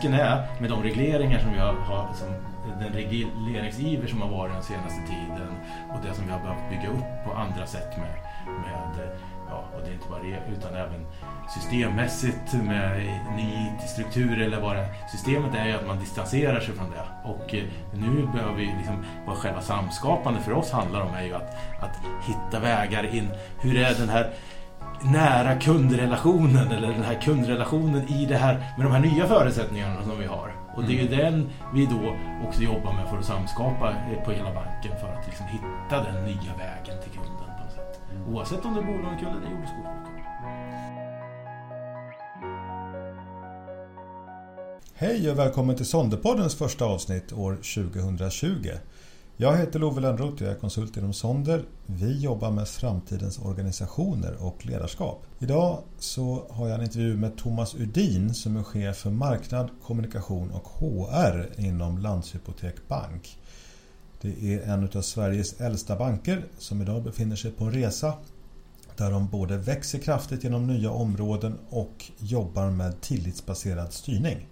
risken är med de regleringar som vi har, har som den regleringsiver som har varit den senaste tiden och det som vi har behövt bygga upp på andra sätt med, med ja, och det är inte bara det, utan även systemmässigt med ny struktur eller vad det Systemet är ju att man distanserar sig från det. Och eh, nu behöver vi liksom, vad själva samskapande för oss handlar om är ju att, att hitta vägar in. Hur är den här nära kundrelationen eller den här kundrelationen i det här med de här nya förutsättningarna som vi har. Och det är ju mm. den vi då också jobbar med för att samskapa på hela banken för att liksom hitta den nya vägen till kunden på något sätt. Mm. Oavsett om det är bolånekund eller jord och skogsbrukare. Hej och välkommen till Sonderpoddens första avsnitt år 2020. Jag heter Love Lönnroth och jag är konsult inom Sonder. Vi jobbar med framtidens organisationer och ledarskap. Idag så har jag en intervju med Thomas Udin som är chef för marknad, kommunikation och HR inom Landshypotek Bank. Det är en av Sveriges äldsta banker som idag befinner sig på en resa där de både växer kraftigt genom nya områden och jobbar med tillitsbaserad styrning.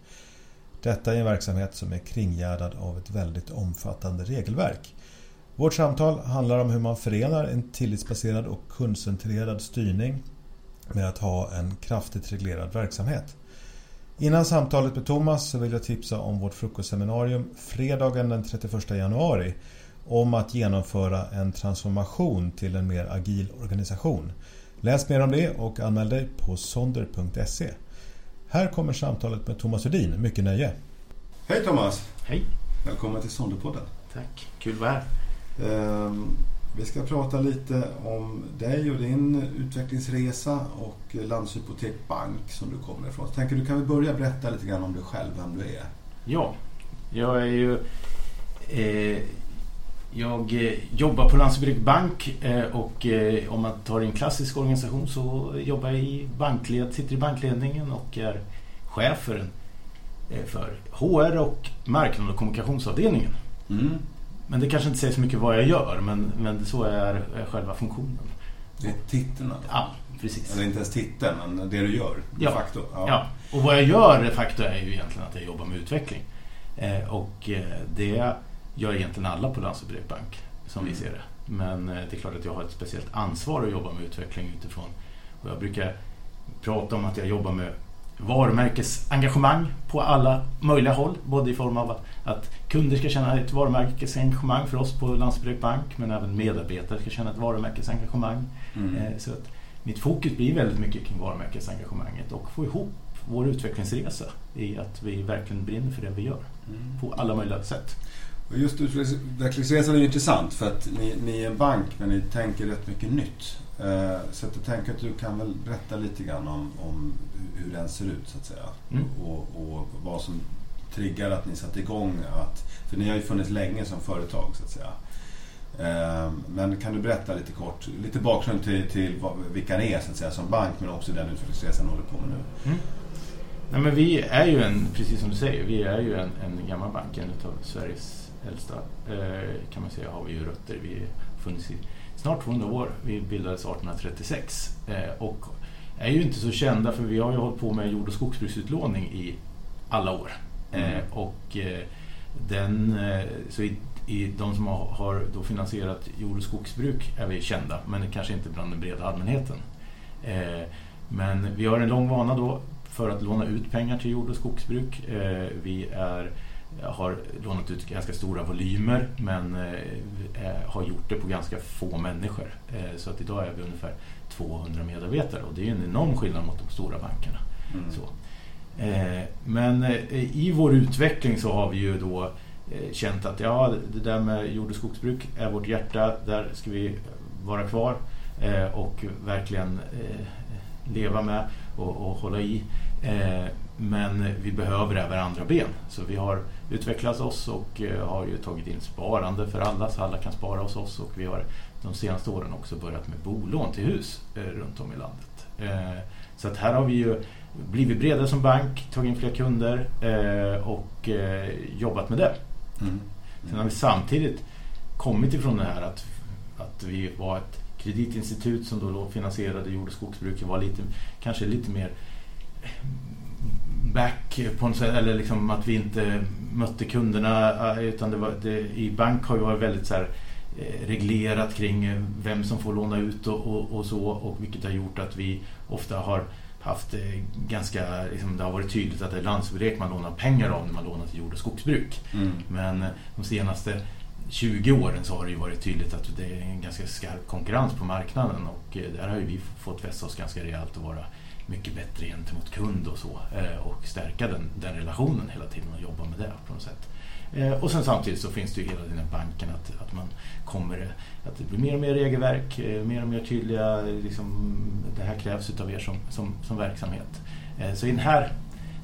Detta är en verksamhet som är kringgärdad av ett väldigt omfattande regelverk. Vårt samtal handlar om hur man förenar en tillitsbaserad och kundcentrerad styrning med att ha en kraftigt reglerad verksamhet. Innan samtalet med Thomas så vill jag tipsa om vårt frukostseminarium fredagen den 31 januari om att genomföra en transformation till en mer agil organisation. Läs mer om det och anmäl dig på sonder.se. Här kommer samtalet med Thomas Udin. Mycket nöje. Hej Thomas! Hej! Välkommen till Sonderpodden. Tack, kul att vara här. Ehm, vi ska prata lite om dig och din utvecklingsresa och Landshypotek Bank som du kommer ifrån. Tänker du kan vi börja berätta lite grann om dig själv, vem du är? Ja, jag är ju eh, jag eh, jobbar på Landshypotek Bank eh, och eh, om man tar en klassisk organisation så jobbar jag i bankled, sitter i bankledningen och är chef för, för HR och marknad och kommunikationsavdelningen. Mm. Men det kanske inte säger så mycket vad jag gör men, men så är själva funktionen. Det är titeln? Ja, precis. Eller inte ens titeln, men det du gör de ja. facto. Ja. ja. och vad jag gör de facto är ju egentligen att jag jobbar med utveckling. och det gör egentligen alla på Landshypotek Bank som mm. vi ser det. Men eh, det är klart att jag har ett speciellt ansvar att jobba med utveckling utifrån. Och jag brukar prata om att jag jobbar med varumärkesengagemang på alla möjliga håll. Både i form av att, kunder ska känna ett varumärkesengagemang för oss på Landshypotek Bank men även medarbetare ska känna ett varumärkesengagemang. Mm. Eh, så att mitt fokus blir väldigt mycket kring varumärkesengagemanget och få ihop vår utvecklingsresa i att vi verkligen brinner för det vi gör mm. på alla möjliga sätt. Och just utvecklingsresan är ju intressant för att ni, ni, är en bank men ni tänker rätt mycket nytt. Eh, så jag tänker att du kan väl berätta lite grann om, om hur den ser ut så att säga. Mm. Och, och, vad som triggar att ni satte igång att... För ni har ju funnits länge som företag så att säga. Eh, men kan du berätta lite kort, lite bakgrund till, till vilka ni är så att säga som bank men också den utvecklingsresan ni håller på med nu. Mm. Nej, men vi är ju en, precis som du säger, vi är ju en, en gammal bank, en av Sveriges äldsta eh, kan man säga har vi ju rötter. Vi har funnits i snart 200 år. Vi bildades 1836 eh, och är ju inte så kända för vi har ju hållit på med jord och skogsbruksutlåning i alla år. Mm. Eh, och den, så i, i, de som har, har då finansierat jord och skogsbruk är vi kända men kanske inte bland den breda allmänheten. Men vi har en lång vana då för att låna ut pengar till jord och skogsbruk. Vi är har lånat ut ganska stora volymer men eh, eh, har gjort det på ganska få människor. Eh, så att idag är vi ungefär 200 medarbetare och det är en enorm skillnad mot de stora bankerna. Mm. Så. Men i vår utveckling så har vi ju då känt att ja, det där med jord och skogsbruk är vårt hjärta, där ska vi vara kvar och verkligen leva med och, och hålla i. Men vi behöver även andra ben. Så vi har utvecklat oss och eh, har ju tagit in sparande för alla så alla kan spara hos oss och vi har de senaste åren också börjat med bolån till hus eh, runt om i landet. Eh, så att här har vi ju blivit bredare som bank, tagit in fler kunder och jobbat med det. Mm. Sen har vi samtidigt kommit ifrån det här att, att vi var ett kreditinstitut som då finansierade jord och skogsbruk. var lite, kanske lite mer back på sätt, eller liksom att vi inte mötte kunderna utan det var, det, i bank har ju varit väldigt så här, reglerat kring vem som får låna ut och, och, och, så och vilket har gjort att vi ofta har haft ganska, liksom, det har varit tydligt att det är landsbygd man lånar pengar av när man lånar till jord och skogsbruk. Mm. Men de senaste 20 åren så har det ju varit tydligt att det är en ganska skarp konkurrens på marknaden och eh, där har ju vi fått vässa oss ganska rejält och vara mycket bättre gentemot kund och så eh, och stärka den, den relationen hela tiden och jobba med det på något sätt. Eh, och sen samtidigt så finns det ju hela den här banken att, att man kommer att det blir mer och mer regelverk, eh, mer och mer tydliga, liksom, det här krävs utav er som, som, som verksamhet. Så i den här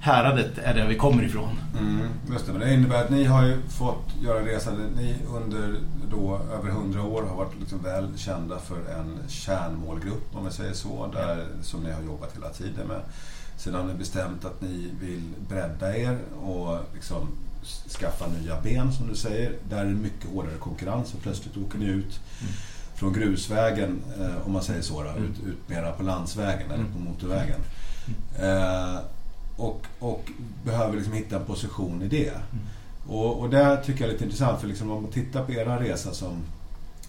häradet är där vi kommer ifrån. Mm, just det, men det innebär att ni har ju fått göra resan. Ni under då över hundra år har varit liksom väl kända för en kärnmålgrupp om vi säger så. Där, som ni har jobbat hela tiden med. Sedan har ni bestämt att ni vill bredda er och liksom skaffa nya ben som du säger. Där är det mycket hårdare konkurrens och plötsligt åker ni ut mm. från grusvägen, eh, om man säger så, då, mm. ut, ut mera på landsvägen eller på motorvägen. Mm. Eh, och, och behöver liksom hitta en position i det. Mm. Och, och det tycker jag är lite intressant för liksom om man tittar på era resa som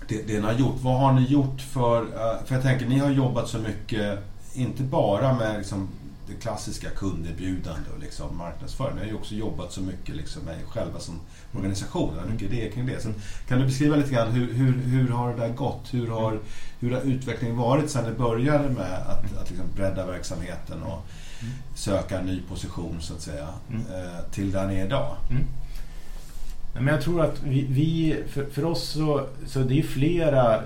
det, det ni har gjort. Vad har ni gjort för... Eh, för jag tänker, ni har jobbat så mycket, inte bara med liksom det klassiska kunderbjudande och liksom marknadsföring. Ni har ju också jobbat så mycket liksom med själva som organisation. Mm. Mycket idéer kring det. Så kan du beskriva lite grann hur, hur, hur har det där gått? Hur har, hur har utvecklingen varit sedan ni började med att, att liksom bredda verksamheten och söka en ny position så att säga mm. Eh, till där ni är idag? Mm. Men jag tror att vi, vi för, för, oss så, så det är flera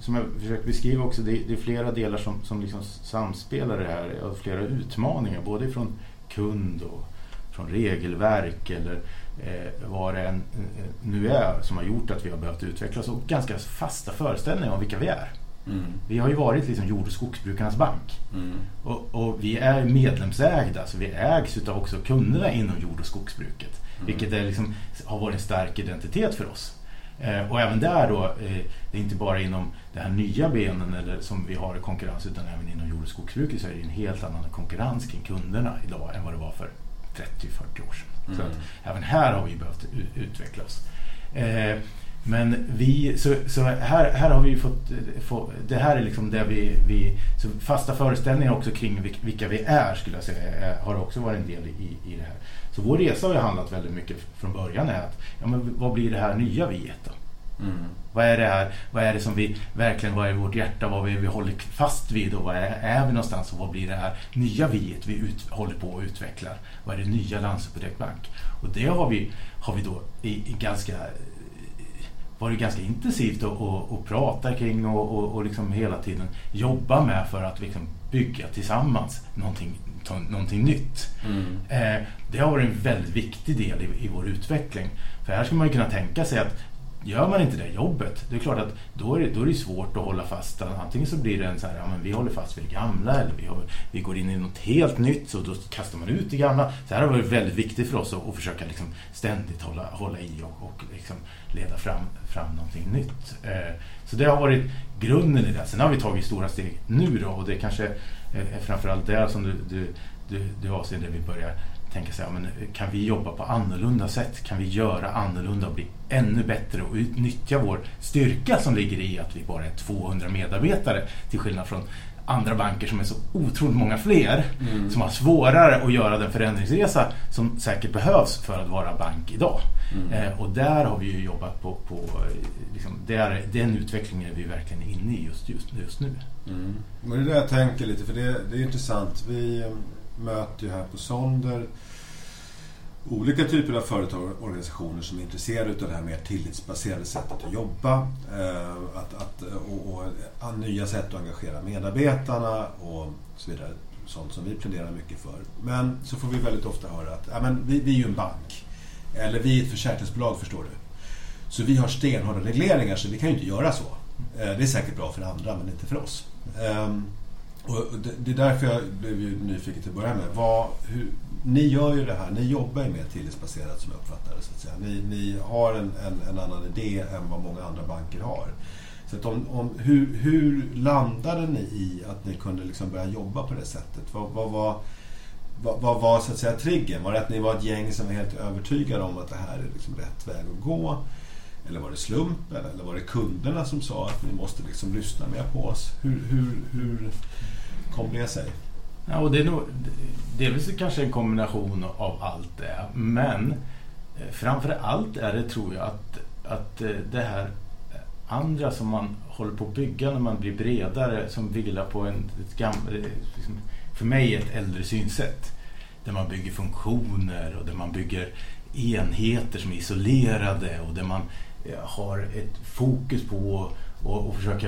som jag försöker beskriva också, det är, det är flera delar som, som liksom samspelar det här och flera utmaningar både från kund och från regelverk eller eh, vad det än eh, nu är som har gjort att vi har behövt utvecklas och ganska fasta föreställningar om vilka vi är. Mm. Vi har ju varit liksom jord och skogsbrukarnas bank. Mm. Och, och, vi är medlemsägda, så vi ägs av också kunderna inom jord och skogsbruket. Mm. Vilket är liksom, har varit en stark identitet för oss. Eh, och även där då, eh, det är inte bara inom de här nya benen eller som vi har i konkurrens utan även inom jord och skogsbruket så är det en helt annan konkurrens kring kunderna idag än vad det var för 30-40 år sedan. Så att även här har vi behövt utveckla oss. Eh, men vi, så, så här, här har vi fått, få, det här är liksom det vi, vi så fasta föreställningar också kring vilka vi är skulle jag säga har också varit en del i, i det här. Så vår resa har ju handlat väldigt mycket från början är att, ja men vad blir det här nya viet då? Mm. Vad är det här, vad är det som vi verkligen, vad är vårt hjärta, vad vi, vi håller fast vid och vad är, är vi någonstans och vad blir det här nya viet vi ut, håller på och utvecklar? Vad är det nya Landshypotek Och det har vi, har vi då i, i ganska varit ganska intensivt att och, och prata kring och, och, och liksom hela tiden jobba med för att liksom bygga tillsammans någonting, någonting nytt. Mm. Eh, det har varit en väldigt viktig del i, i vår utveckling. För här skulle man kunna tänka sig att Gör man inte det jobbet, det är klart att då är det, då är det svårt att hålla fast. Antingen så blir det en så här, ja men vi håller fast vid det gamla eller vi, har, vi går in i något helt nytt och då kastar man ut det gamla. Så här har varit väldigt viktigt för oss att, att försöka liksom ständigt hålla, hålla i och, och liksom leda fram, fram någonting nytt. Eh, så det har varit grunden i det. Sen har vi tagit stora steg nu då och det kanske är framförallt det som du, du, du, du avser när vi börjar tänka sig, ja, men kan vi jobba på annorlunda sätt? Kan vi göra annorlunda och bli ännu bättre och utnyttja vår styrka som ligger i att vi bara är 200 medarbetare till skillnad från andra banker som är så otroligt många fler mm. som har svårare att göra den förändringsresa som säkert behövs för att vara bank idag. Mm. Eh, och där har vi ju jobbat på, på liksom, där, den utvecklingen är vi verkligen inne i just, just, just nu. Mm. Men det är det jag tänker lite, för det, det är intressant. Vi möter ju här på Sonder olika typer av företag och organisationer som är intresserade av det här mer tillitsbaserade sättet att jobba. Eh, att, att, och, och, eh, nya sätt att engagera medarbetarna och så vidare. Sånt som vi pläderar mycket för. Men så får vi väldigt ofta höra att ja, men vi, vi är ju en bank. Eller vi är ett försäkringsbolag förstår du. Så vi har stenhårda regleringar så vi kan ju inte göra så. Eh, det är säkert bra för andra men inte för oss. Ehm, och det är därför jag blev nyfiken till att börja med. Vad, hur, ni gör ju det här, ni jobbar ju mer tillitsbaserat som jag uppfattar det. Så att säga. Ni, ni har en, en, en, annan idé än vad många andra banker har. Så att om, om, hur, hur landade ni i att ni kunde liksom börja jobba på det sättet? Vad, vad, vad, vad, vad var så att säga triggern? Var det att ni var ett gäng som var helt övertygade om att det här är liksom rätt väg att gå? Eller var det slumpen? Eller var det kunderna som sa att ni måste liksom lyssna mer på oss? Hur, hur, hur kom det sig? Ja, och det är nog delvis kanske en kombination av allt det. Men eh, framför allt är det, tror jag, att, att eh, det här andra som man håller på att bygga när man blir bredare, som vilar på en, ett gammalt, eh, liksom, för mig ett äldre synsätt. Där man bygger funktioner och där man bygger enheter som är isolerade och där man har ett fokus på och, och försöka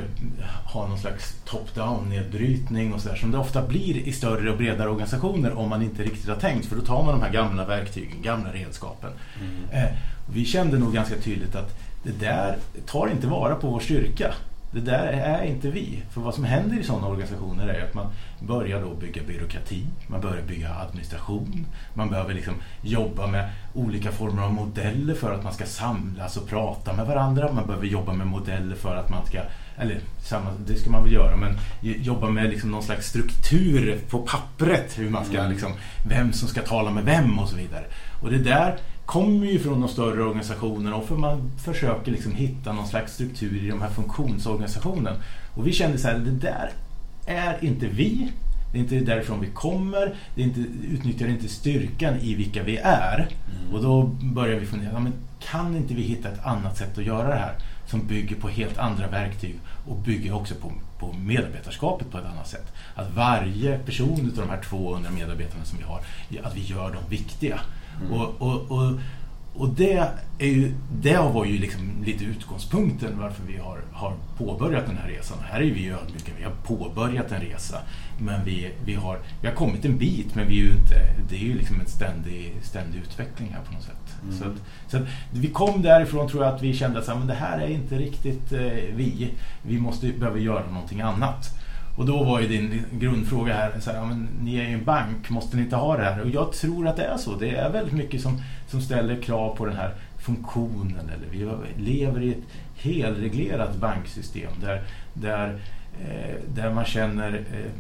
ha någon slags top-down nedbrytning och sådär som det ofta blir i större och bredare organisationer om man inte riktigt har tänkt för då tar man de här gamla verktygen, gamla redskapen. Mm. Eh, vi kände nog ganska tydligt att det där tar inte vara på vår styrka. Det där är inte vi. För vad som händer i sådana organisationer är att man börjar då bygga byråkrati, man börjar bygga administration, man behöver liksom jobba med olika former av modeller för att man ska samlas och prata med varandra. Man behöver jobba med modeller för att man ska, eller det ska man väl göra, men jobba med liksom någon slags struktur på pappret, hur man ska, mm. liksom, vem som ska tala med vem och så vidare. Och det där kommer ju från de större organisationerna och för man försöker liksom hitta någon slags struktur i de här funktionsorganisationen. Och vi kände så här, det där är inte vi. Det är inte därifrån vi kommer. Det inte, utnyttjar inte styrkan i vilka vi är. Mm. Och då börjar vi fundera, men kan inte vi hitta ett annat sätt att göra det här? Som bygger på helt andra verktyg och bygger också på, på medarbetarskapet på ett annat sätt. Att varje person av de här 200 medarbetarna som vi har, att vi gör dem viktiga. Mm. Och, och, och, och det, är ju, det var ju liksom lite utgångspunkten varför vi har, har påbörjat den här resan. Här är vi ödmjuka, vi har påbörjat en resa. Men vi, vi, har, vi har kommit en bit men vi är ju inte, det är ju liksom en ständig, ständig utveckling här på något sätt. Mm. Så, att, så att vi kom därifrån tror jag att vi kände att det här är inte riktigt eh, vi. Vi måste behöva göra någonting annat. Och då var ju din grundfråga här, så här, ja, men ni är ju en bank, måste ni inte ha det här? Och jag tror att det är så. Det är väldigt mycket som, som ställer krav på den här funktionen. Eller vi lever i ett helreglerat banksystem där, där, eh, där man känner eh,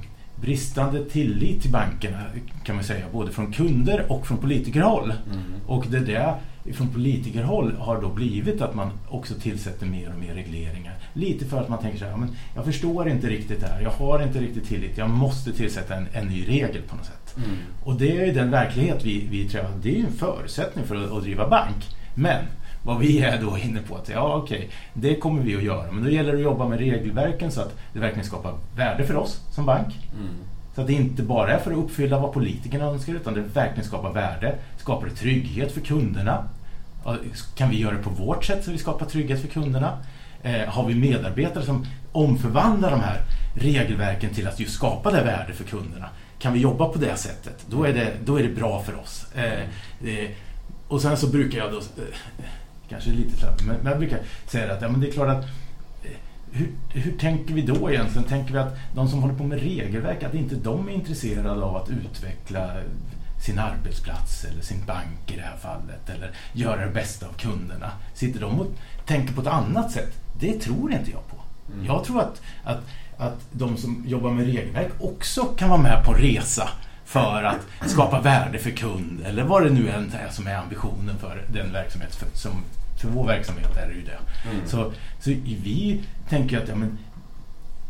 bristande tillit till bankerna kan man säga, både från kunder och från politikerhåll. Mm. Och det där från politikerhåll har då blivit att man också tillsätter mer och mer regleringar. Lite för att man tänker så här, men jag förstår inte riktigt det här, jag har inte riktigt tillit, jag måste tillsätta en, en ny regel på något sätt. Mm. Och det är den verklighet vi, vi träffar, det är ju en förutsättning för att, att driva bank. Men vad vi är då inne på att ja okej, okay, det kommer vi att göra. Men då gäller det att jobba med regelverken så att det verkligen skapar värde för oss som bank. Mm. Så att det inte bara är för att uppfylla vad politikerna önskar utan det verkligen skapar värde, skapar trygghet för kunderna. Kan vi göra det på vårt sätt så vi skapar trygghet för kunderna? Eh, har vi medarbetare som omförvandlar de här regelverken till att just skapa det värde för kunderna? Kan vi jobba på det sättet? Då är det, då är det bra för oss. Eh, eh, och sen så brukar jag då, eh, kanske lite slarvigt, men, men jag brukar säga att ja, men det är klart att eh, hur, hur tänker vi då egentligen? Tänker vi att de som håller på med regelverk, att inte de är intresserade av att utveckla sin arbetsplats eller sin bank i det här fallet eller göra det bästa av kunderna? Sitter de och tänker på ett annat sätt? Det tror inte jag på. Mm. Jag tror att, att, att de som jobbar med regelverk också kan vara med på en resa för att skapa värde för kund eller vad det nu än är som är ambitionen för den verksamhet som för vår verksamhet är det ju det. Mm. Så, så vi tänker att ja, men,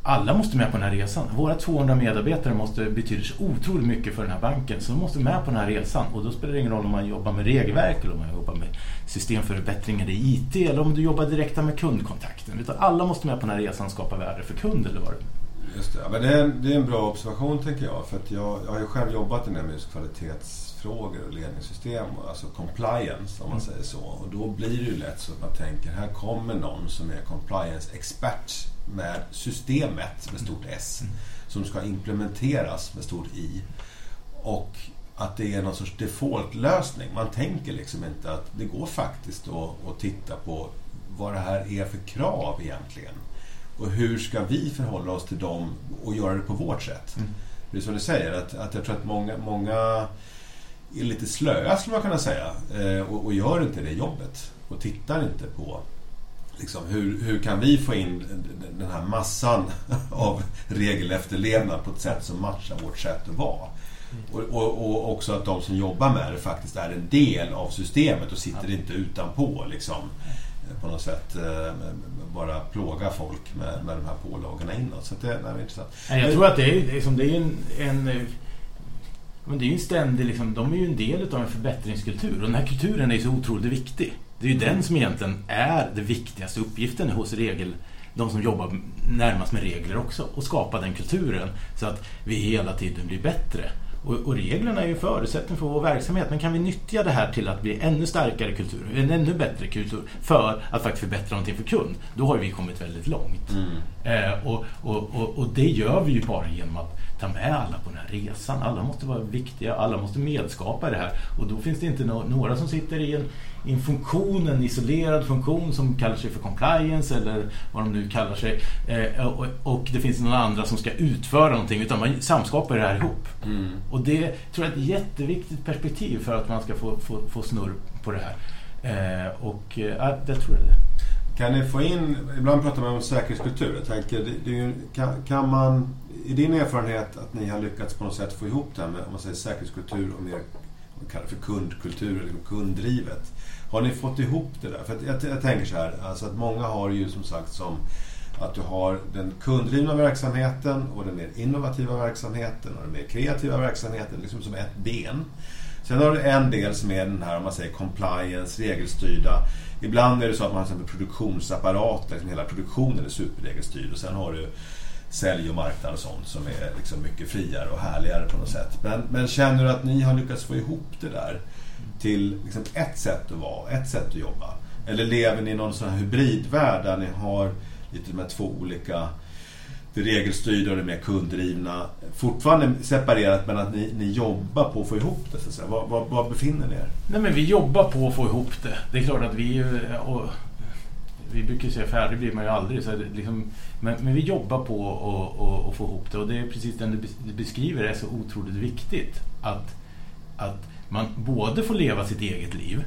alla måste med på den här resan. Våra 200 medarbetare måste betyda så otroligt mycket för den här banken. Så de måste med på den här resan. Och då spelar det ingen roll om man jobbar med regelverk eller om man jobbar med systemförbättringar i IT eller om du jobbar direkt med kundkontakten. Utan alla måste med på den här resan och skapa värde för kund eller vad det Just det. Men det, är, det är en bra observation tänker jag. För att jag, jag har ju själv jobbat med kvalitetsfrågor och ledningssystem. Alltså compliance om man mm. säger så. Och då blir det ju lätt så att man tänker här kommer någon som är compliance-expert med systemet med stort S. Mm. Som ska implementeras med stort I. Och att det är någon sorts default-lösning. Man tänker liksom inte att det går faktiskt att, att titta på vad det här är för krav egentligen. Och hur ska vi förhålla oss till dem och göra det på vårt sätt? Mm. Det är som du säger, att, att jag tror att många, många är lite slöa skulle man kunna säga eh, och, och, gör inte det jobbet och tittar inte på liksom, hur, hur kan vi få in den här massan av regelefterlevnad på ett sätt som matchar vårt sätt att vara. Och, och, och, också att de som jobbar med det faktiskt är en del av systemet och sitter inte utanpå liksom, på något sätt eh, bara plåga folk med, med de här pålagorna inåt. Så det, det är intressant. Jag tror att det är, liksom, det är en, en men det är ju en ständig, liksom, de är ju en del av en förbättringskultur och den här kulturen är så otroligt viktig. Det är ju den som egentligen är den viktigaste uppgiften hos regel, de som jobbar närmast med regler också. Och skapa den kulturen så att vi hela tiden blir bättre. Och, och, reglerna är ju förutsättning för vår verksamhet. Men kan vi nyttja det här till att bli ännu starkare kultur, en ännu bättre kultur för att faktiskt förbättra någonting för kund, då har vi kommit väldigt långt. Mm. Eh, och, och, och, det gör vi ju bara genom att ta med alla på den här resan. Alla måste vara viktiga, alla måste medskapa det här. Och då finns det inte några som sitter i en, i en funktion, en isolerad funktion som kallar sig för compliance eller vad de nu kallar sig. Eh, och, och, det finns några andra som ska utföra någonting utan man samskapar det här ihop. Mm. Och det tror jag är ett jätteviktigt perspektiv för att man ska få, få, få snurr på det här. Eh, och eh, det tror jag det. Kan ni få in, ibland pratar man om säkerhetskultur. Jag tänker, det, det, kan, kan man i din erfarenhet att ni har lyckats på något sätt få ihop det här med om man säger säkerhetskultur och mer man kallar för kundkultur eller kunddrivet. Har ni fått ihop det där? För jag, jag, tänker så här, alltså att många har ju som sagt som att du har den kunddrivna verksamheten och den mer innovativa verksamheten och den mer kreativa verksamheten liksom som ett ben. Sen har du en del som är den här, om man säger compliance, regelstyrda. Ibland är det så att man har till produktionsapparater, liksom hela produktionen är superregelstyrd och sen har du sälj och marknad och sånt som är liksom mycket friare och härligare på något sätt. Men, men känner du att ni har lyckats få ihop det där till liksom ett sätt att vara, ett sätt att jobba? Eller lever ni i någon sån här hybridvärld där ni har lite med två olika det regelstyrda och det mer kunddrivna fortfarande separerat men att ni, ni jobbar på att få ihop det? Så att säga. Var, var, var befinner ni er? Nej, men vi jobbar på att få ihop det. Det är klart att vi och vi brukar säga färdig blir man ju aldrig. Så liksom, men, men, vi jobbar på att få ihop det och det är precis det du beskriver är så otroligt viktigt. Att, att man både får leva sitt eget liv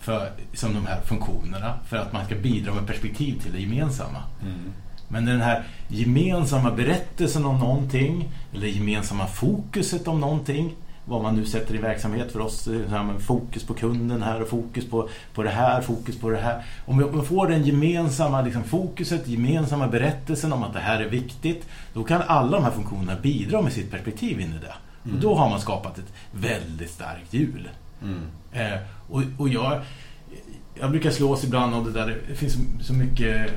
för, som de här funktionerna för att man ska bidra med perspektiv till det gemensamma. Mm. Men den här gemensamma berättelsen om någonting eller gemensamma fokuset om någonting vad man nu sätter i verksamhet för oss. Här fokus på kunden här och fokus på, på det här, fokus på det här. Om vi får den gemensamma liksom, fokuset, gemensamma berättelsen om att det här är viktigt, då kan alla de här funktionerna bidra med sitt perspektiv in i det. Mm. Och då har man skapat ett väldigt starkt hjul. Mm. Eh, och, och jag jag brukar slås ibland av det där. Det finns så mycket,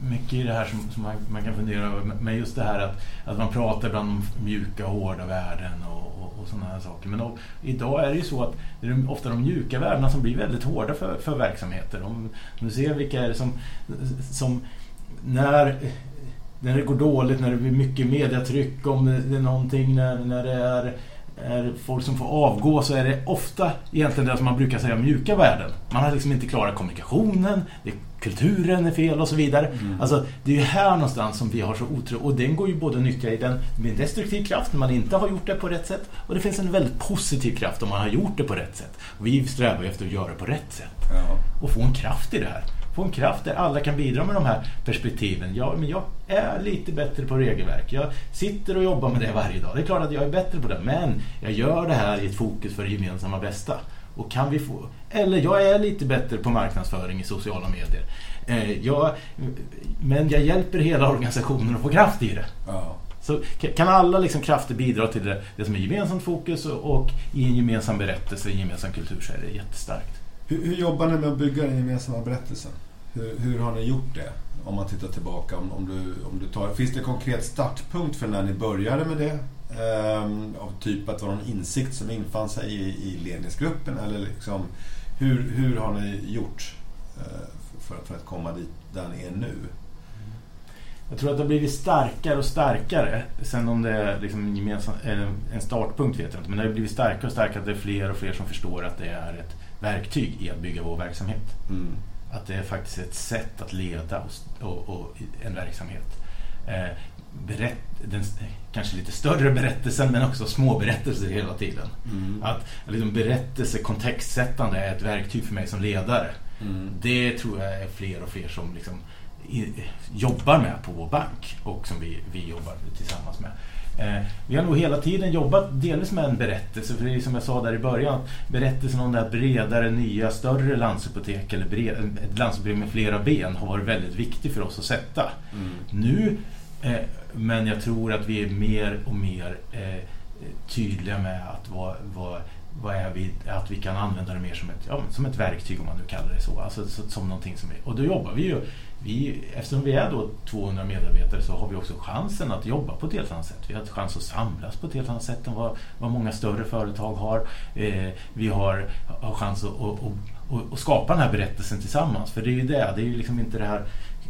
mycket i det här som, som man, man, kan fundera över. Men just det här att, att man pratar ibland om mjuka och hårda värden och, och, och sådana här saker. Men då, idag är det ju så att det är ofta de mjuka värdena som blir väldigt hårda för, för verksamheter. Om du ser vilka är det som, som när när det går dåligt, när det blir mycket mediatryck om det är någonting, när, när det är folk som får avgå så är det ofta egentligen det som man brukar säga mjuka värden. Man har liksom inte klarat kommunikationen, kulturen är fel och så vidare. Mm. Alltså, det är ju här någonstans som vi har så otro och den går ju både att nyttja i den med en destruktiv kraft när man inte har gjort det på rätt sätt och det finns en väldigt positiv kraft om man har gjort det på rätt sätt. Och vi strävar efter att göra det på rätt sätt ja. och få en kraft i det här få en kraft där alla kan bidra med de här perspektiven. Ja, men jag är lite bättre på regelverk. Jag sitter och jobbar med det varje dag. Det är klart att jag är bättre på det. Men jag gör det här i ett fokus för det gemensamma bästa. Och kan vi få... Eller jag är lite bättre på marknadsföring i sociala medier. Eh, jag, men jag hjälper hela organisationen att få kraft i det. Ja. Så kan alla liksom krafter bidra till det, det som är gemensamt fokus och, och i en gemensam berättelse, en gemensam kultur så är det jättestarkt. Hur, hur, jobbar ni med att bygga den gemensamma berättelsen? Hur, hur, har ni gjort det? Om man tittar tillbaka. Om, om, du, om du tar, finns det en konkret startpunkt för när ni började med det? Ehm, av typ att det var någon insikt som infann sig i, i ledningsgruppen? Eller liksom, hur, hur har ni gjort eh, för, för att komma dit där ni är nu? Jag tror att det har blivit starkare och starkare. Sen om det är liksom gemensam, en startpunkt vet jag inte. Men det har blivit starkare och starkare att det är fler och fler som förstår att det är ett verktyg i att bygga vår verksamhet. Mm. Att det är faktiskt ett sätt att leda och, och, och en verksamhet. Eh, berätt, den kanske lite större berättelsen men också små berättelser hela tiden. Mm. Att liksom berättelse, kontextsättande är ett verktyg för mig som ledare. Mm. Det tror jag är fler och fler som liksom i, jobbar med på vår bank och som vi, vi jobbar tillsammans med. Eh, vi har nog hela tiden jobbat delvis med en berättelse, för det är som jag sa där i början, berättelsen om det här bredare, nya, större landshypotek eller bred, ett landshypotek med flera ben har varit väldigt viktig för oss att sätta. Mm. Nu, eh, men jag tror att vi är mer och mer eh, tydliga med att vad, vad, vad är vi, att vi kan använda det mer som ett, ja, som ett verktyg om man nu kallar det så. Alltså, som någonting som är, och då jobbar vi ju vi, eftersom vi är då 200 medarbetare så har vi också chansen att jobba på ett helt annat sätt. Vi har chans att samlas på ett helt annat sätt än vad, vad många större företag har. Eh, vi har, har chans att, att, att, att, skapa den här berättelsen tillsammans. För det är ju det, det är ju liksom inte det här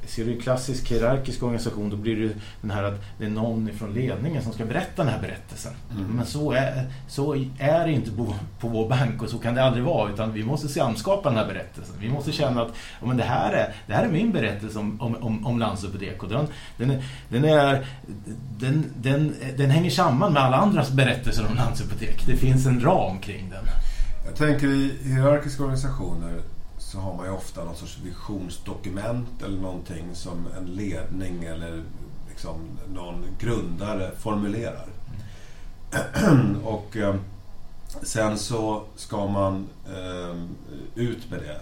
Ser du en klassisk hierarkisk organisation då blir det den här att det är någon från ledningen som ska berätta den här berättelsen. Mm. Men så är, så är det inte på, på vår bank och så kan det aldrig vara utan vi måste samskapa den här berättelsen. Vi måste känna att ja, men det, här är, det här är min berättelse om, om, om, om Landshypotek och den, den, är, den, är, den, den, den hänger samman med alla andras berättelser om Landshypotek. Det finns en ram kring den. Jag tänker i hierarkiska organisationer så har man ju ofta någon sorts visionsdokument eller någonting som en ledning eller liksom någon grundare formulerar. Mm. och eh, sen så ska man eh, ut med det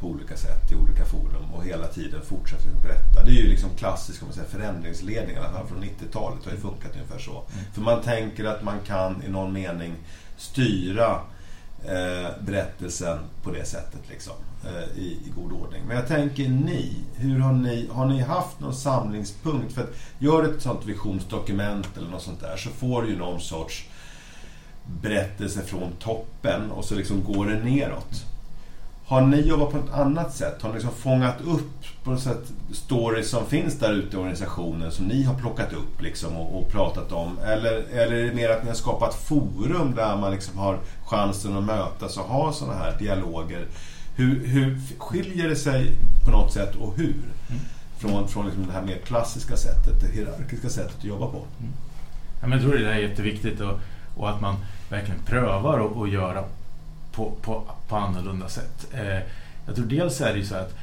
på olika sätt i olika forum och hela tiden fortsätta att berätta. Det är ju liksom klassisk om man säger, förändringsledning, i alla fall från 90-talet har ju funkat ungefär så. Mm. För man tänker att man kan i någon mening styra eh, Eh, berättelsen på det sättet. Liksom. Eh, I, i, god ordning. Men jag tänker ni, hur har ni, har ni haft någon samlingspunkt? För att gör ett sånt visionsdokument eller något sånt där så får du ju någon sorts berättelse från toppen och så liksom går det neråt. Har ni jobbat på ett annat sätt? Har ni liksom fångat upp på något sätt stories som finns där ute i organisationen som ni har plockat upp liksom och, och, pratat om? Eller, eller är det mer att ni har skapat forum där man liksom har chansen att mötas och ha sådana här dialoger hur, hur skiljer det sig på något sätt och hur? Mm. Från, från liksom det här mer klassiska sättet, det hierarkiska sättet att jobba på. Mm. Ja, men jag tror det är jätteviktigt och, och att man verkligen prövar att göra på, på, på annorlunda sätt. Eh, jag tror dels är det ju så att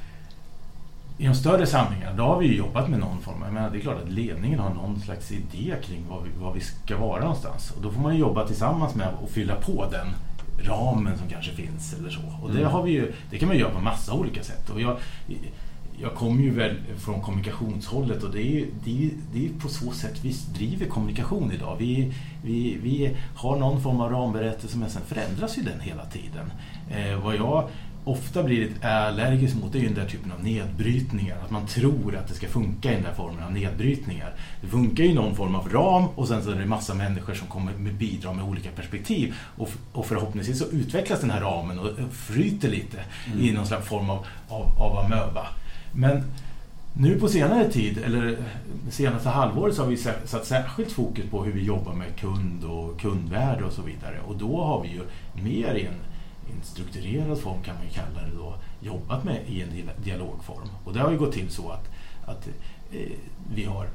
i de större samlingarna, då har vi jobbat med någon form. Jag menar, det är klart att ledningen har någon slags idé kring var vi, var vi ska vara någonstans. Och då får man jobba tillsammans med att fylla på den ramen som kanske finns eller så. Och det, mm. har vi ju, det kan man göra på massa olika sätt. Och jag, jag kommer ju väl från kommunikationshållet och det är, det är, det är på så sätt vi driver kommunikation idag. Vi, vi, vi har någon form av ramberättelse men sen förändras ju den hela tiden. Eh, vad jag ofta blir allergisk mot det är ju den där typen av nedbrytningar. Att man tror att det ska funka i den där formen av nedbrytningar. Det funkar ju någon form av ram och sen så är det massa människor som kommer med bidra med olika perspektiv. Och, och förhoppningsvis så utvecklas den här ramen och fryter lite mm. i någon slags form av, av, av amöba. Men nu på senare tid, eller senaste halvåret, så har vi satt särskilt fokus på hur vi jobbar med kund och kundvärde och så vidare. Och då har vi ju mer i en en strukturerad form kan man ju kalla det då, jobbat med i en dialogform. Och det har ju gått till så att, att eh, vi har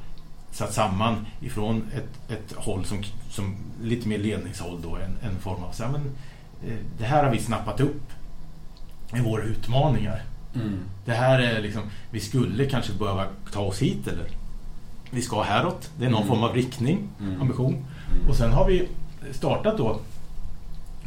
satt samman ifrån ett, ett håll som, som lite mer ledningshåll då, en, en form av så här, men, eh, det här har vi snappat upp i våra utmaningar. Mm. Det här är liksom, vi skulle kanske behöva ta oss hit eller vi ska häråt. Det är någon mm. form av riktning, mm. ambition. Mm. Och sen har vi startat då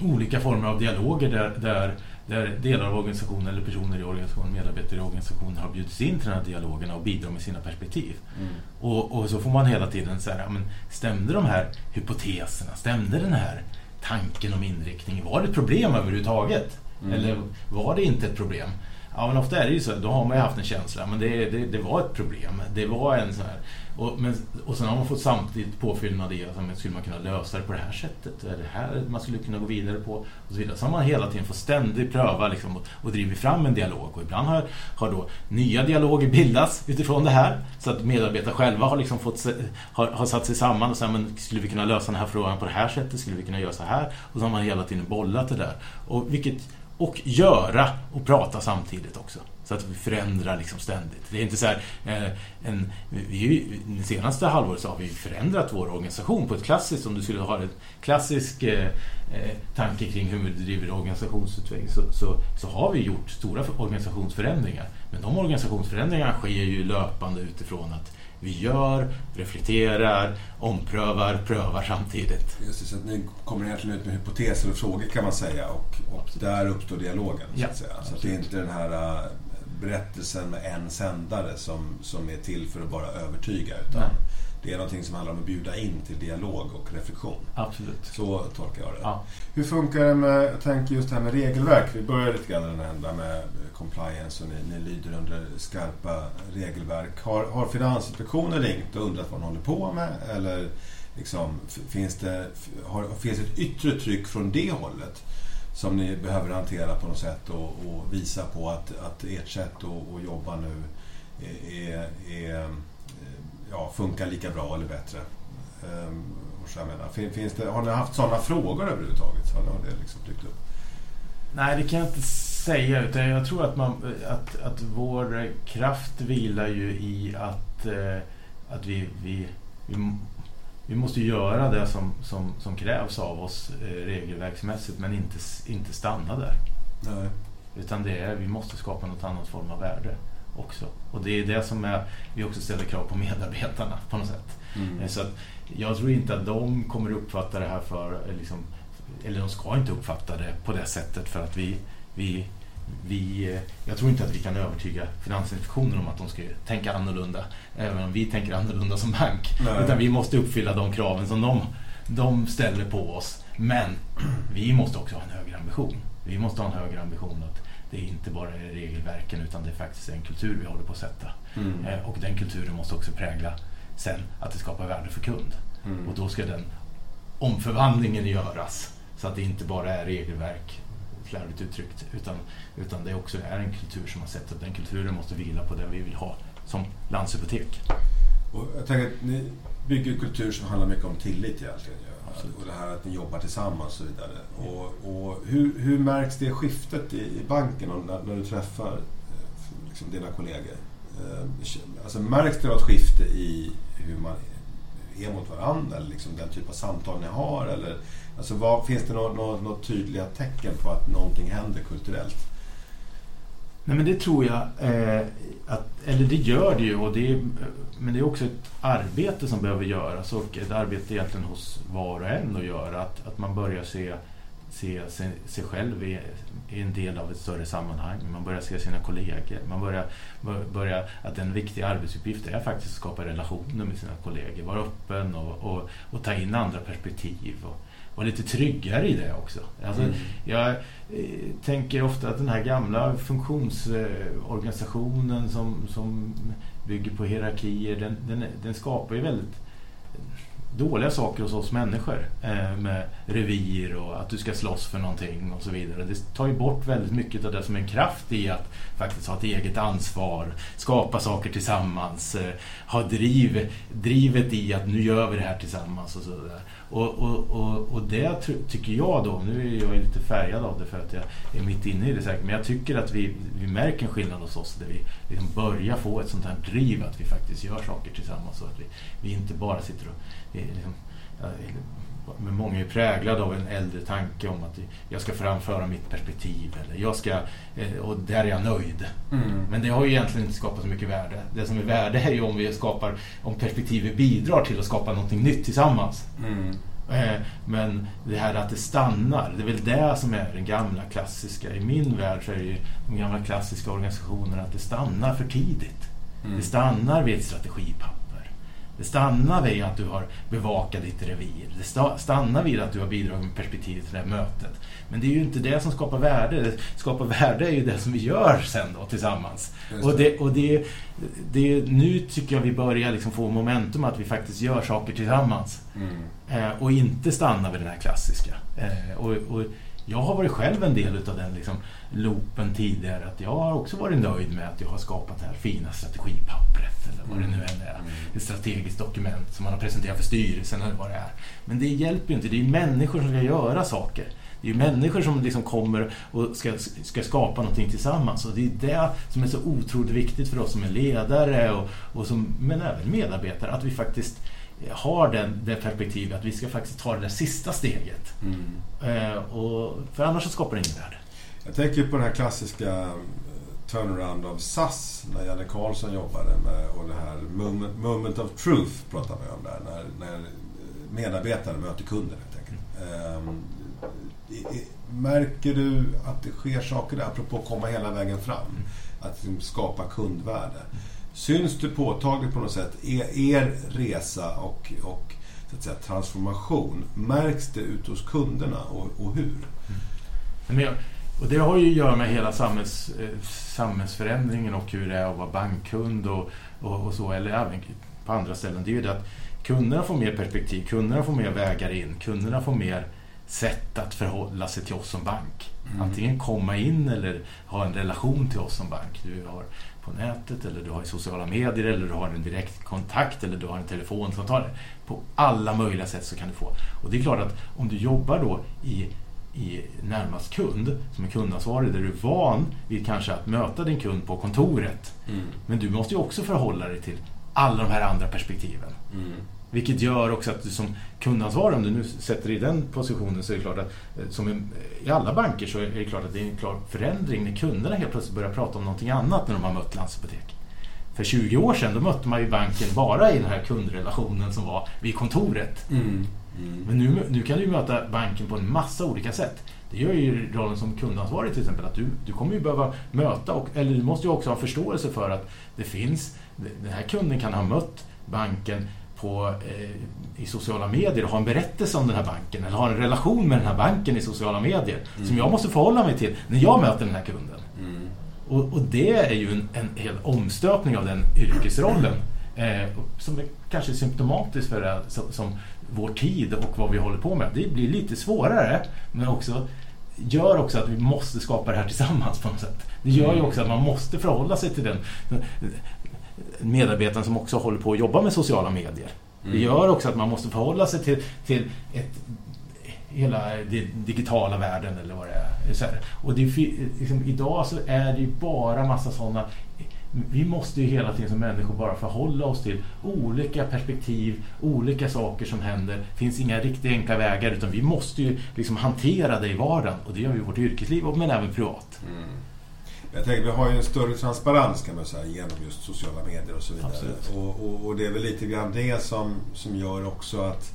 olika former av dialoger där, där, där delar av organisationen eller personer i organisationen, medarbetare i organisationen har bjudits in till den här dialogerna och bidrar med sina perspektiv. Mm. Och, och, så får man hela tiden säga, men stämde de här hypoteserna, stämde den här tanken om inriktning, var det ett problem överhuvudtaget? Mm. Eller var det inte ett problem? Ja, men ofta är det ju så, då har man ju haft en känsla, men det, det, det var ett problem. Det var en sån här och, men, och sen har man fått samtidigt påfyllnad i att skulle man kunna lösa det på det här sättet? Är det här man skulle kunna gå vidare på? Och så vidare. Så har man hela tiden fått ständigt pröva liksom, och, och drivit fram en dialog. Och ibland har, har då nya dialoger bildats utifrån det här. Så att medarbetare själva har, liksom fått, har, har satt sig samman och sagt men skulle vi kunna lösa den här frågan på det här sättet? Skulle vi kunna göra så här? Och så har man hela tiden bollat det där. Och, vilket, och göra och prata samtidigt också. Så att vi förändrar liksom ständigt. Det är inte så här, eh, en, vi, det senaste halvåret så har vi förändrat vår organisation på ett klassiskt, om du skulle ha en klassisk eh, eh, tanke kring hur vi driver organisationsutveckling så, så, så, har vi gjort stora organisationsförändringar. Men de organisationsförändringarna sker ju löpande utifrån att vi gör, reflekterar, omprövar, prövar samtidigt. Just det, så att ni kommer egentligen ut med hypoteser och frågor kan man säga och, och där uppstår dialogen. Så, att säga. så att det är inte den här äh, berättelsen med en sändare som, som är till för att bara övertyga utan Nej. Det är någonting som handlar om att bjuda in till dialog och reflektion. Absolut. Så tolkar jag det. Ja. Hur funkar det med, jag tänker just det här med regelverk. Vi började lite grann den ända med compliance och ni, ni lyder under skarpa regelverk. Har, har Finansinspektionen ringt och undrat vad ni håller på med? Eller liksom, finns, det, har, finns ett yttre tryck från det hållet som ni behöver hantera på något sätt och, och visa på att, att ert sätt att, att jobba nu är, är, ja, funkar lika bra eller bättre? Um, jag menar. Finns det, har ni haft sådana frågor överhuvudtaget? Har det liksom dykt upp? Nej, det kan jag inte säga. Utan jag tror att, man, att, att vår kraft vilar ju i att, eh, att vi, vi, vi, vi måste göra det som, som, som krävs av oss eh, regelverksmässigt men inte, inte stanna där. Nej. Utan det är, vi måste skapa något annat form av värde också. Och det är det som är, vi också ställer krav på medarbetarna på något sätt. Mm. Eh, så jag tror inte att de kommer uppfatta det här för, liksom, eller de ska inte uppfatta det på det sättet för att vi, vi, vi, jag tror inte att vi kan övertyga Finansinspektionen om att de ska tänka annorlunda, även om vi tänker annorlunda som bank. Nej. Utan vi måste uppfylla de kraven som de, de ställer på oss. Men vi måste också ha en högre ambition. Vi måste ha en högre ambition att det är inte bara regelverken utan det är faktiskt en kultur vi håller på att sätta. Mm. Eh, och den kulturen måste också prägla sen att det skapar värde för kund. Mm. Och då ska den omförvandlingen göras så att det inte bara är regelverk, slarvigt uttryckt, utan, utan det också är en kultur som har sett att den kulturen måste vila på det vi vill ha som landshypotek. Och jag tänker att ni bygger kultur som handlar mycket om tillit egentligen. Och det här att ni jobbar tillsammans och så vidare. Och, och hur, hur märks det skiftet i, i banken när, när, du träffar eh, liksom, dina kollegor? Eh, alltså, märks det något skifte i hur man är mot varandra eller liksom den typ av samtal ni har? Eller, alltså vad, finns det några tydliga tecken på att någonting händer kulturellt? Nej men det tror jag, eh, att, eller det gör det ju, och det är, men det är också ett arbete som behöver göras och ett arbete egentligen hos var och en att göra. Att, att man börjar se, se sig, sig själv i, i en del av ett större sammanhang. Man börjar se sina kollegor. Man börjar, börjar att en viktig arbetsuppgift är faktiskt att skapa relationer med sina kollegor. Vara öppen och, och, och ta in andra perspektiv. Och, vara lite tryggare i det också. Alltså, mm. Jag eh, tänker ofta att den här gamla funktionsorganisationen som, som bygger på hierarkier, den, den, den skapar ju väldigt dåliga saker hos oss människor. Eh, med revir och att du ska slåss för någonting och så vidare. Det tar ju bort väldigt mycket av det som är en kraft i att faktiskt ha ett eget ansvar, skapa saker tillsammans, eh, ha driv, drivet i att nu gör vi det här tillsammans och sådär. Och, och, och, och det tycker jag då, nu är jag lite färgad av det för att jag är mitt inne i det säkert, men jag tycker att vi, vi märker en skillnad hos oss där vi liksom börjar få ett sånt här driv att vi faktiskt gör saker tillsammans och att vi, vi inte bara sitter och men många är präglade av en äldre tanke om att jag ska framföra mitt perspektiv eller jag ska, eh, och där är jag nöjd. Mm. Men det har ju egentligen inte skapat så mycket värde. Det som är värde är ju om vi skapar, om perspektivet bidrar till att skapa någonting nytt tillsammans. Mm. Eh, men det här att det stannar, det är väl det som är den gamla klassiska. I min värld så är det ju de gamla klassiska organisationerna att det stannar för tidigt. Mm. Det stannar vid ett strategipapper. Det stannar vid att du har bevakat ditt revir. Det stannar vid att du har bidragit med perspektiv till det här mötet. Men det är ju inte det som skapar värde. Det skapar värde är ju det som vi gör sen då tillsammans. Det. Och, det, och det, det, nu tycker jag vi börjar liksom få momentum att vi faktiskt gör saker tillsammans. Mm. Eh, och inte stannar vid den här klassiska. Eh, och, och jag har varit själv en del av den liksom, loopen tidigare. Att jag har också varit nöjd med att jag har skapat det här fina strategipappret. Eller vad det nu än är. Mm. Ett strategiskt dokument som man har presenterat för styrelsen eller vad det är. Men det hjälper ju inte. Det är människor som ska göra saker. Det är ju människor som liksom kommer och ska, ska skapa någonting tillsammans. Och det är det som är så otroligt viktigt för oss som är ledare och, och som, men även medarbetare. Att vi faktiskt har den, det perspektivet att vi ska faktiskt ta det där sista steget. Mm. Eh, och, för annars så skapar det ingen värde. Jag tänker på den här klassiska eh, turnaround av SAS när Janne Karlsson jobbade med och det här moment, moment of truth pratar man om där. När, när medarbetare möter kunder helt enkelt. Mm. Um, märker du att det sker saker där, apropå att komma hela vägen fram? Mm. Att liksom skapa kundvärde. Syns det påtagligt på något sätt, er, er resa och, och så att säga, transformation, märks det ute hos kunderna och, och hur? Mm. Och det har ju att göra med hela samhälls, eh, samhällsförändringen och hur det är att vara bankkund och, och, och, så, eller även på andra ställen. Det är ju det att kunderna får mer perspektiv, kunderna får mer vägar in, kunderna får mer sätt att förhålla sig till oss som bank. Mm. Antingen komma in eller ha en relation till oss som bank. Du har på nätet eller du har i sociala medier eller du har en direkt kontakt eller du har en telefonsamtal. På alla möjliga sätt så kan du få. Och det är klart att om du jobbar då i i närmast kund, som är kundansvarig, där du är van vid kanske att möta din kund på kontoret. Mm. Men du måste ju också förhålla dig till alla de här andra perspektiven. Mm. Vilket gör också att du som kundansvarig, om du nu sätter dig i den positionen, så är det klart att eh, som i alla banker så är det klart att det är en klar förändring när kunderna helt plötsligt börjar prata om någonting annat när de har mött Landshypotek. För 20 år sedan då mötte man ju banken bara i den här kundrelationen som var vid kontoret. Mm. Mm. Men nu, nu kan du möta banken på en massa olika sätt. Det gör ju rollen som kundansvarig till exempel att du, du kommer ju behöva möta, och, eller du måste ju också ha förståelse för att det finns, den här kunden kan ha mött banken på, eh, i sociala medier och ha en berättelse om den här banken eller ha en relation med den här banken i sociala medier mm. som jag måste förhålla mig till när jag möter den här kunden. Mm. Och, och, det är ju en, en hel omstöpning av den yrkesrollen eh, som är kanske symptomatiskt för det som, som vår tid och vad vi håller på med. Det blir lite svårare men också gör också att vi måste skapa det här tillsammans på något sätt. Det gör ju mm. också att man måste förhålla sig till den medarbetaren som också håller på att jobba med sociala medier. Mm. Det gör också att man måste förhålla sig till, till ett, hela den digitala världen eller vad det är. Så här. Och det, liksom, idag så är det ju bara massa sådana vi måste ju hela tiden som människor bara förhålla oss till olika perspektiv, olika saker som händer. Det finns inga riktigt enkla vägar utan vi måste ju liksom hantera det i vardagen och det gör vi i vårt yrkesliv men även privat. Mm. Jag tänker, vi har ju en större transparens kan man säga genom just sociala medier och så vidare. Och, och, och, det är väl lite grann det som, som gör också att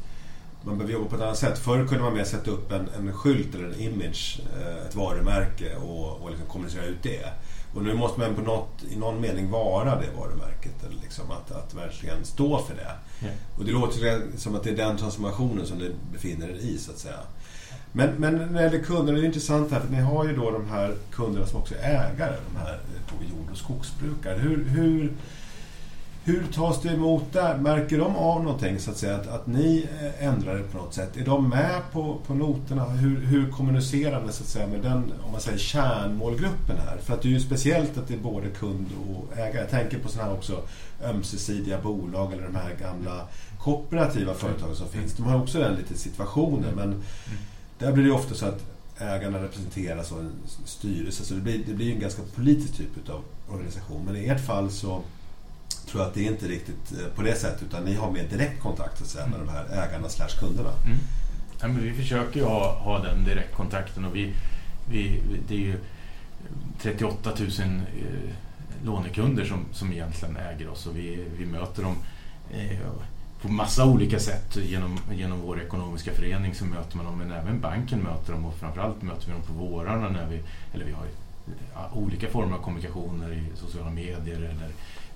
man behöver jobba på ett annat sätt. Förr kunde man mer sätta upp en, en skylt eller en image, eh, ett varumärke och, och liksom kommunicera ut det. Och nu måste man på något, i någon mening vara det varumärket. Eller liksom att, att verkligen stå för det. Ja. Och det låter som att det är den transformationen som ni befinner er i så att säga. Men, men när det gäller kunder, det är intressant här för ni har ju då de här kunderna som också är ägare, de här jord och skogsbrukare. Hur, hur, hur tas det emot där? Märker de av någonting så att säga? Att, att ni eh, ändrar det på något sätt? Är de med på, på noterna? Hur, hur kommunicerar ni så att säga med den om man säger, kärnmålgruppen här? För att det är ju speciellt att det är både kund och ägare. Jag tänker på sådana här också ömsesidiga bolag eller de här gamla kooperativa företagen som finns. De har också den lite situationen men mm. Där blir det ofta så att ägarna representeras av en styrelse så det blir, det blir en ganska politisk typ av organisation. Men i ert fall så tror jag att det är inte riktigt eh, på det sättet utan ni har mer direkt kontakt säga, med de här ägarna slash kunderna. Mm. Ja, men vi försöker ju ha, ha den direktkontakten och vi, vi, det är ju 38 000 eh, lånekunder som, som egentligen äger oss och vi, vi möter dem eh, på massa olika sätt. Genom, genom vår ekonomiska förening så möter man dem men även banken möter dem och framförallt möter vi dem på vårarna när vi, eller vi har eh, olika former av kommunikationer i sociala medier eller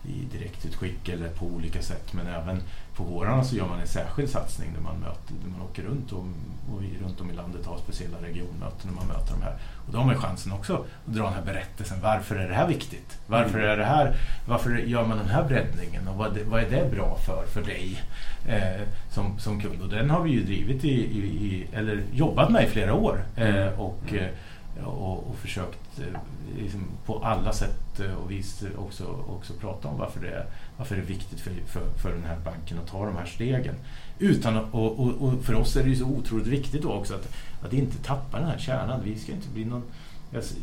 i direktutskick eller på olika sätt. Men även på vårarna så gör man en särskild satsning där man, möter, där man åker runt och, och runt om i landet har speciella regionmöten när man möter de här. Och då har man chansen också att dra den här berättelsen. Varför är det här viktigt? Varför, är det här, varför gör man den här breddningen? Och vad, vad är det bra för, för dig eh, som, som kund? Och den har vi ju drivit i, i, i eller jobbat med i flera år. Eh, och, mm och, och försökt eh, liksom, på alla sätt eh, och vis också, också prata om varför det är, varför det är viktigt för, för, för den här banken att ta de här stegen. Utan, och, och, och, för oss är det ju så otroligt viktigt då också att, att inte tappa den här kärnan. Vi ska inte bli någon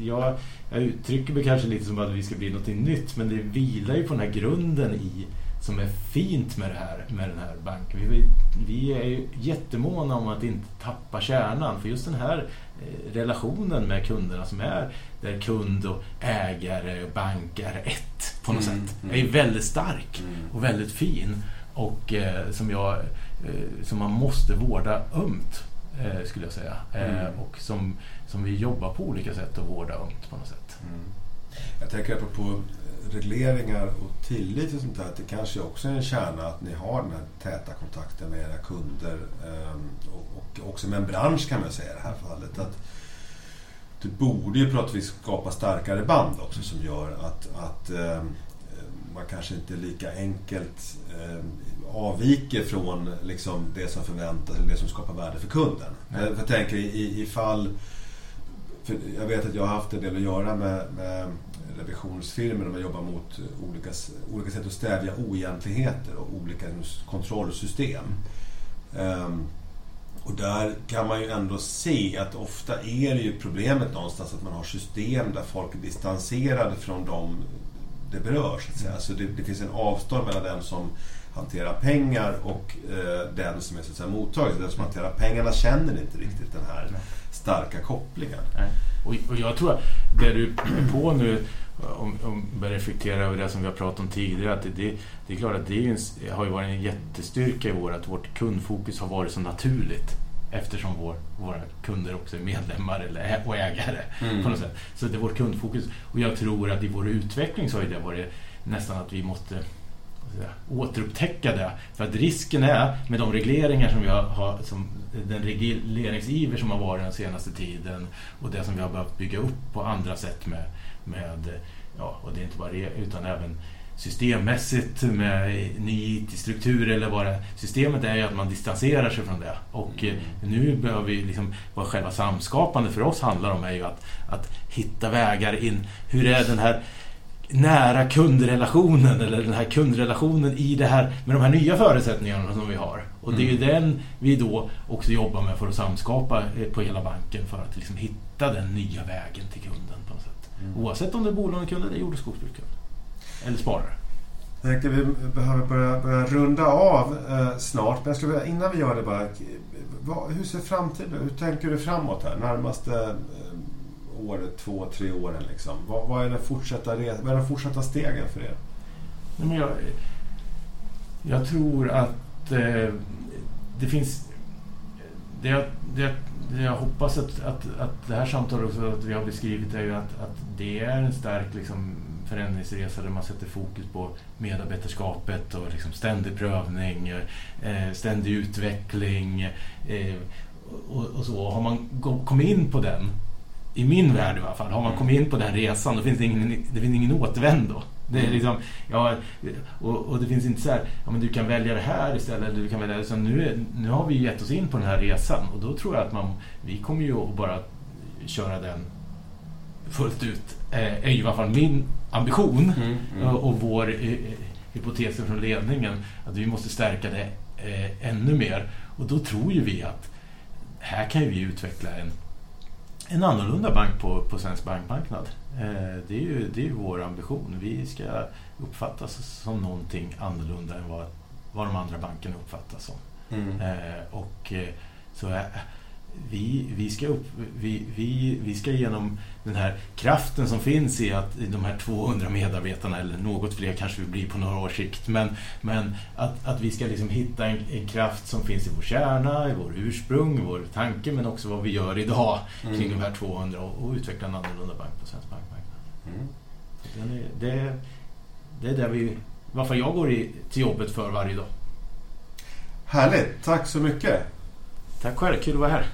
jag, jag uttrycker mig kanske lite som att vi ska bli något nytt men det vilar ju på den här grunden i som är fint med, det här, med den här banken. Vi, vi är ju jättemåna om att inte tappa kärnan för just den här eh, relationen med kunderna som är där kund och ägare och bank är ett på något mm, sätt. Mm. är väldigt stark mm. och väldigt fin och eh, som, jag, eh, som man måste vårda ömt eh, skulle jag säga. Eh, mm. och som, som vi jobbar på olika sätt att vårda ömt på något sätt. Mm. Jag tänker på regleringar och tillit och sånt där. Det kanske också är en kärna att ni har den här täta kontakten med era kunder ehm, och också med en bransch kan man säga i det här fallet. Att det borde ju på något vis skapa starkare band också som gör att, att ehm, man kanske inte lika enkelt ehm, avviker från liksom det som förväntas eller det som skapar värde för kunden. Jag, jag tänker i, i fall... jag vet att jag har haft en del att göra med, med revisionsfirmor där man jobbar mot olika, olika sätt att stävja oegentligheter och olika kontrollsystem. Um, och där kan man ju ändå se att ofta är det ju problemet någonstans att man har system där folk är distanserade från dem det berör. Så att säga. Så det, det finns en avstånd mellan den som hanterar pengar och eh, den som är så att säga, mottagare. Den som hanterar pengarna känner inte riktigt den här starka kopplingen. Nej. Och, och jag tror att det du är på nu om, om börjar reflektera över det som vi har pratat om tidigare, att det, det, det är klart att det en, har ju varit en jättestyrka i vår, att vårt kundfokus har varit så naturligt eftersom vår, våra kunder också är medlemmar eller, och ägare. Mm. på något sätt. Så det är vårt kundfokus. Och jag tror att i vår utveckling så har det varit nästan att vi måste säga, återupptäcka det. För att risken är med de regleringar som vi har, som den regleringsiver som har varit den senaste tiden och det som vi har behövt bygga upp på andra sätt med med, ja, och det är inte bara det, utan även systemmässigt med ny IT-struktur eller vad det Systemet är ju att man distanserar sig från det. Och mm. nu behöver vi liksom, vad själva samskapande för oss handlar om är ju att, att hitta vägar in. Hur är den här nära kundrelationen eller den här kundrelationen i det här med de här nya förutsättningarna som vi har. Och det är ju mm. den vi då också jobbar med för att samskapa eh, på hela banken för att liksom hitta den nya vägen till kunden på något sätt. Mm. Oavsett om det är bolånekund eller jord och skogsbrukskund. Eller sparare. Jag tänkte vi behöver börja, börja runda av eh, snart. Men jag skulle, innan vi gör det bara. Vad, hur ser framtiden ut? Hur tänker du framåt här? Närmaste eh, året, två, tre åren liksom. Vad, vad, är den fortsatta, vad är de fortsatta stegen för er? Nej, men jag, jag tror att eh, det finns... Det, det, det jag hoppas att, att, att det här samtalet också att vi har beskrivit är ju att, att det är en stark liksom, förändringsresa där man sätter fokus på medarbetarskapet och liksom ständig prövning, eh, ständig utveckling eh, och, och, så. Har man kommit in på den, i min värld i alla fall, har man kommit in på den resan då finns det ingen, det finns ingen återvändo. Det är liksom, ja, och, och, det finns inte så här, ja, men du kan välja det här istället. Eller du kan välja, så nu, är, nu har vi gett oss in på den här resan och då tror jag att man, vi kommer ju att bara köra den fullt ut. Eh, är ju i alla fall min ambition mm, mm. och vår eh, hypotes från ledningen att vi måste stärka det eh, ännu mer. Och då tror ju vi att här kan vi utveckla en, en annorlunda bank på, på svensk bankmarknad. Eh, det är ju det är vår ambition. Vi ska uppfattas som någonting annorlunda än vad, vad de andra bankerna uppfattas som. Mm. Eh, och eh, så vi, vi, ska upp, vi, vi, vi ska genom den här kraften som finns i att de här 200 medarbetarna, eller något fler kanske vi blir på några års sikt, men, men att, att vi ska liksom hitta en, en, kraft som finns i vår kärna, i vår ursprung, i vår tanke, men också vad vi gör idag mm. kring de här 200 och, och utveckla en annorlunda bank på svensk bankmarknad. Mm. Är, det, det är det vi, varför jag går i, till jobbet för varje dag. Härligt, tack så mycket. Tack själv, kul att vara här.